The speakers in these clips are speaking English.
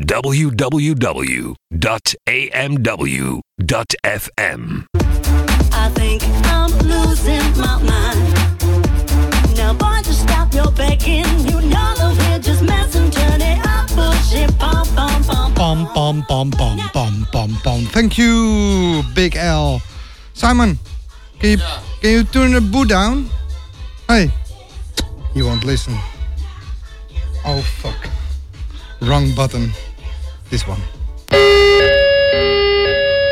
www.amw.fm. I think I'm losing my mind. Now, boy, just stop your begging. You know that we're just messing, turn it up, push it, pom pom pom Pom, pom, pom, pom, pom, pom, pom. Thank you, Big L. Simon, can you, can you turn the boot down? Hey, he won't listen. Oh, fuck. Wrong button. This one.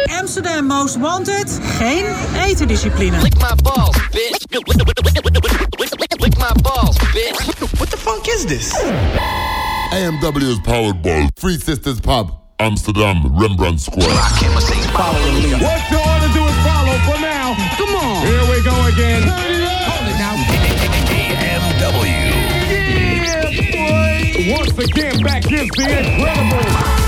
Amsterdam Most Wanted. Geen etendiscipline. Lick my balls, bitch. Lick my balls, bitch. What the funk is this? AMW is powered by Three Sisters Pub, Amsterdam, Rembrandt Square. What you ought to do is follow for now. Come on. Here we go again. Hold it now. AMW. Once again, back is the incredible.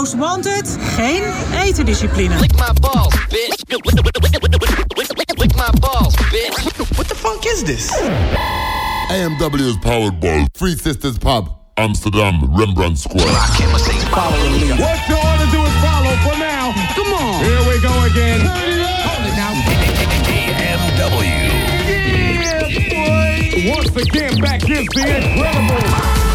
Most Wanted. Geen etendiscipline. Lick my balls, bitch. Lick my balls, bitch. What the funk is this? AMW is powered by Three Sisters Pub, Amsterdam, Rembrandt Square. Follow the. What you ought to do is follow for now. Come on. Here we go again. AMW. Once again, back is the incredible.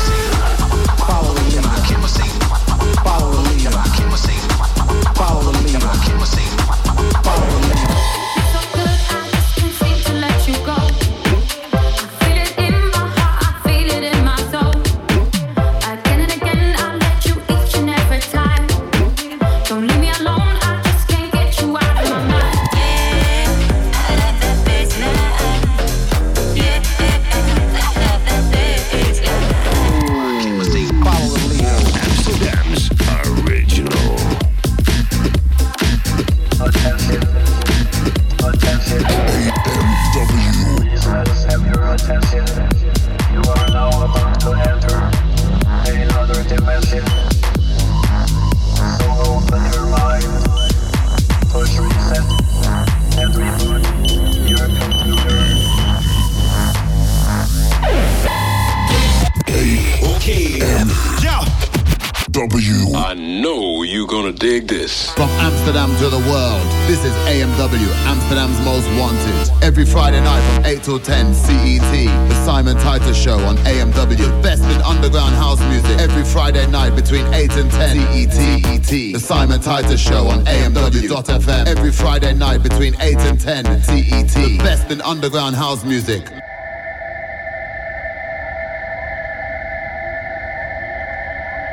Amsterdam to the world, this is AMW, Amsterdam's Most Wanted. Every Friday night from 8 till 10 CET, The Simon Titus Show on AMW. Best in underground house music. Every Friday night between 8 and 10 CET. The Simon Titus Show on AMW.FM. Every Friday night between 8 and 10 CET. The best in underground house music.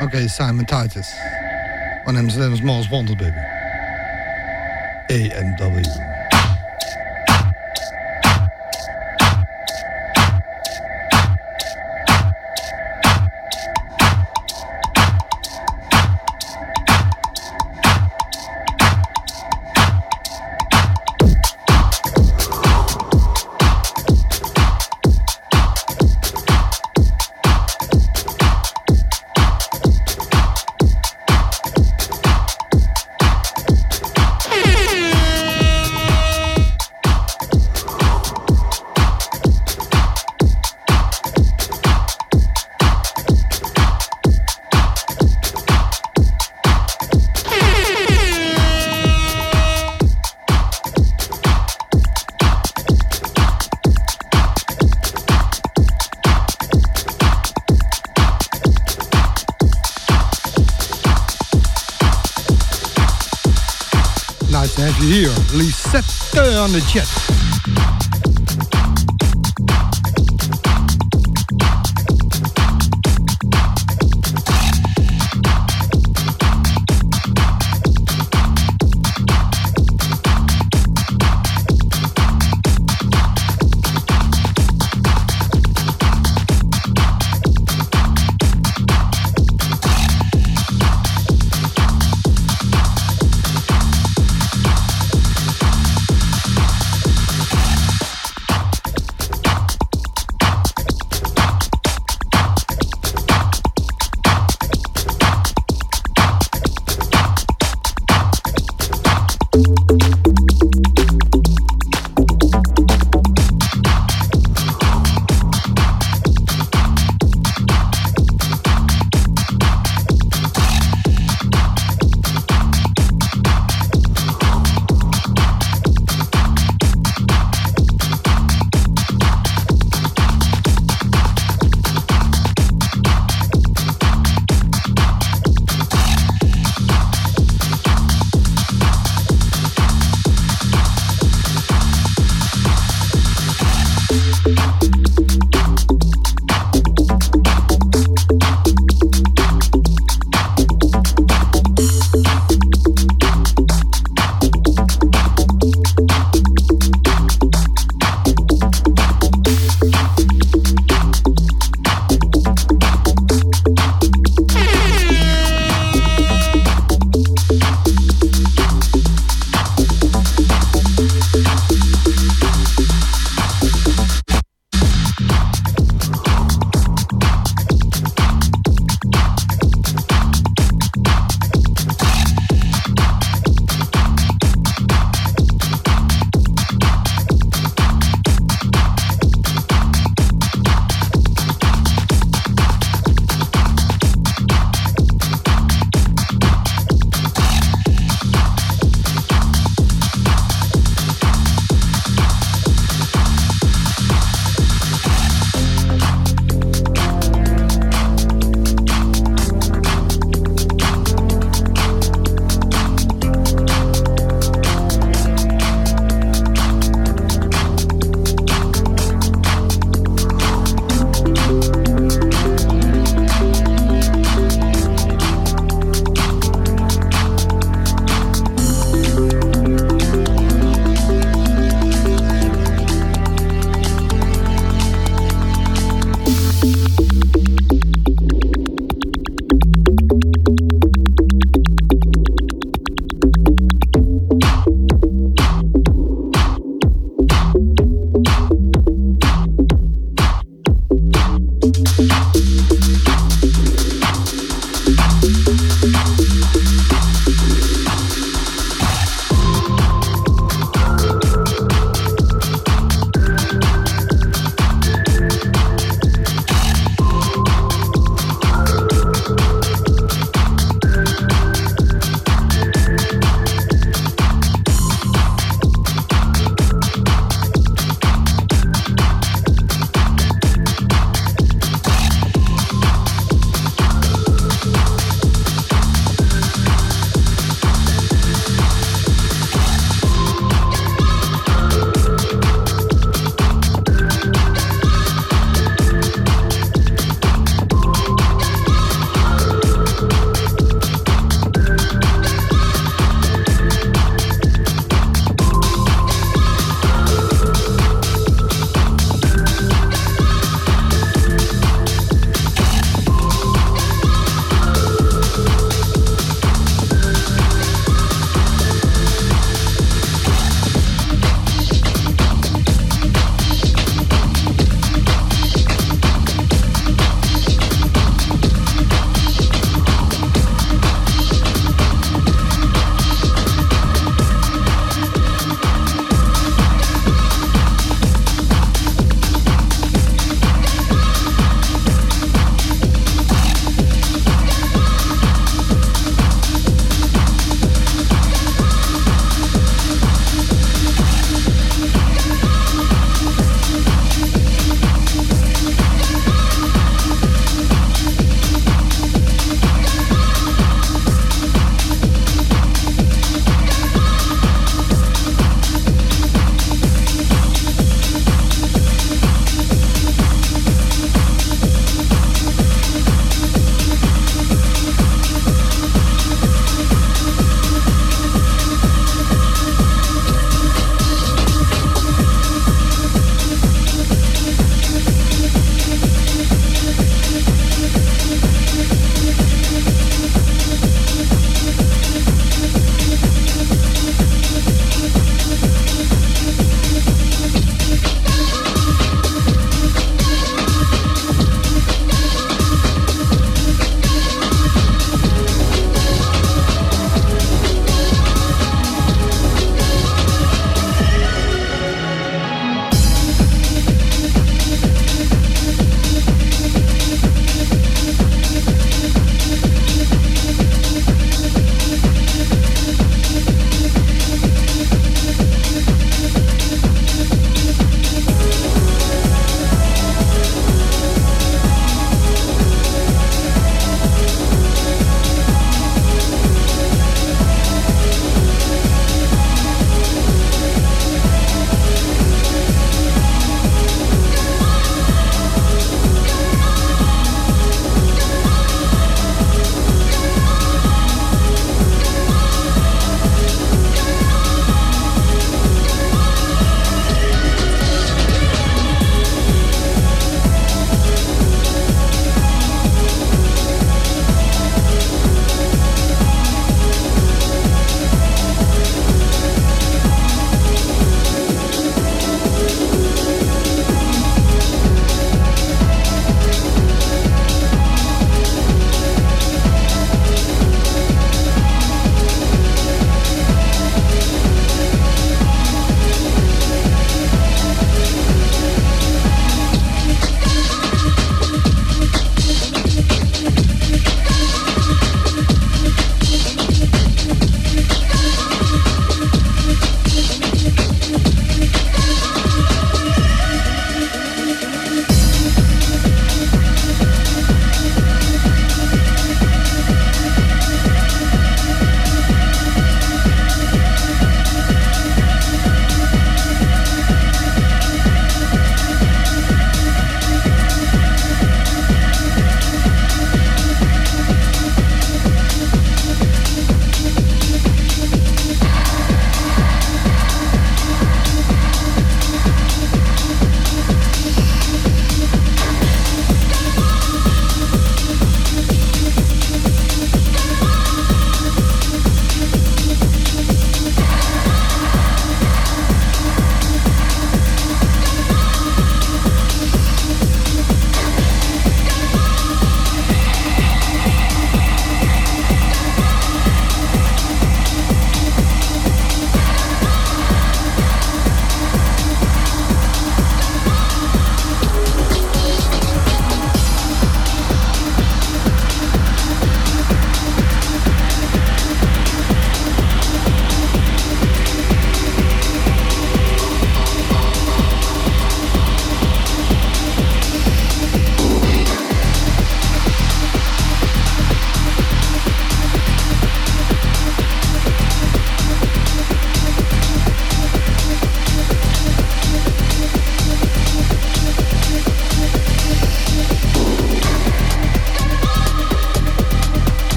Okay, Simon Titus. On Amsterdam's Most Wanted, baby. AMW. Chat.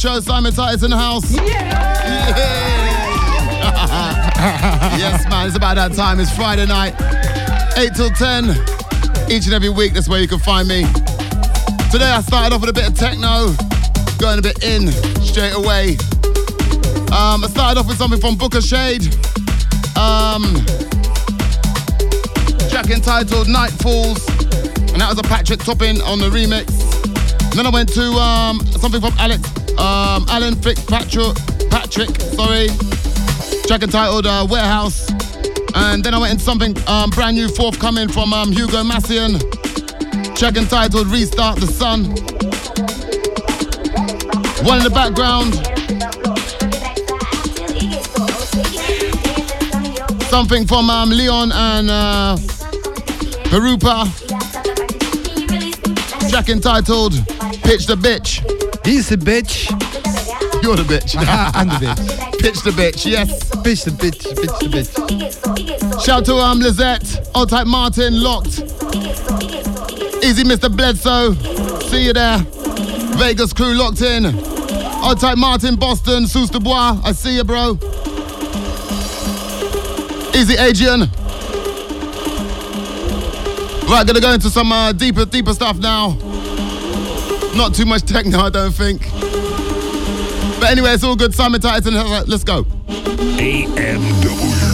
Show. Simon Titus in the house. yes, man, it's about that time. It's Friday night, 8 till 10. Each and every week, that's where you can find me. Today, I started off with a bit of techno, going a bit in straight away. Um, I started off with something from Booka Shade. Um, track entitled Night Falls, and that was a Patrick Topping on the remix. And then I went to um, something from Alex, um, Alan Fitzpatrick, Patrick, sorry, track entitled uh, Warehouse. And then I went into something um, brand new forthcoming from um, Hugo Massien, track entitled Restart the Sun. One in the background, something from um, Leon and uh, Perupa, track entitled Pitch the Bitch. He's the bitch. You're the bitch. I'm the bitch. Pitch the bitch, yes. Pitch the bitch, pitch the bitch. Shout to um Lizette, Old Type Martin, locked. Easy Mr. Bledsoe, see you there. Vegas crew locked in. Old Type Martin, Boston, Sous de Bois, I see you, bro. Easy Adrian. Right, gonna go into some uh, deeper, deeper stuff now. Not too much techno, I don't think. But anyway, it's all good. Simon Titus, let's go. AMW.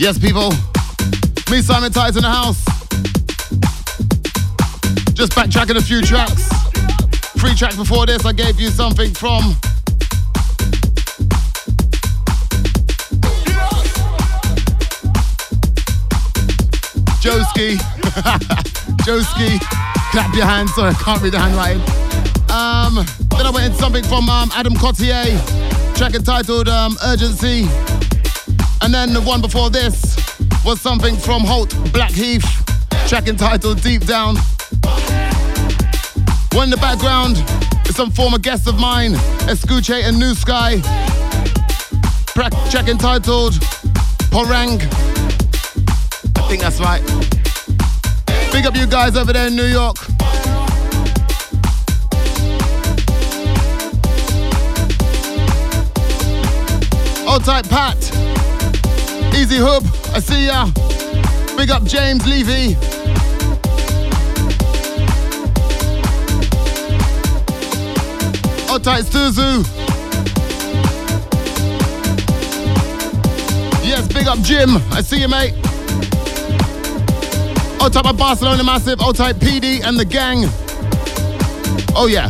Yes, people. Me, Simon Titus in the house. Just backtracking a few tracks. Three tracks before this, I gave you something from. Joski. Joski. Clap your hands. Sorry, I can't read the handwriting. Um, then I went into something from um, Adam Cotier, track entitled um, Urgency. And then the one before this was something from Holt Blackheath, track entitled Deep Down. One in the background is some former guest of mine, Escuche and New Sky. Track, entitled Porang. I think that's right. Big up you guys over there in New York. Old tight Pat. Easy Hub, I see ya. Big up James Levy. Old tight Suzu. Yes, big up Jim. I see you, mate. Old type of Barcelona Massive, old type PD and the gang. Oh yeah.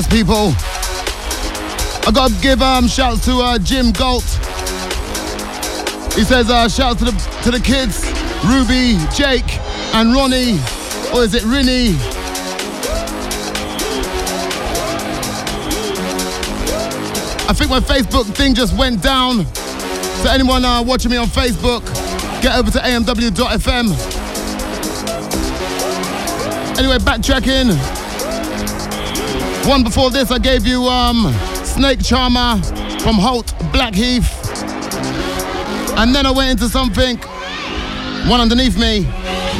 Yes, people. I gotta give um shouts to uh, Jim Galt. He says uh, shouts to the to the kids, Ruby, Jake, and Ronnie, or is it Rinny? I think my Facebook thing just went down. So anyone uh, watching me on Facebook, get over to amw.fm. Anyway, backtracking. One before this, I gave you um, Snake Charmer from Holt Blackheath. And then I went into something, one underneath me,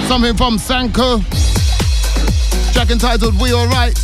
something from Sanko. Track entitled We Alright.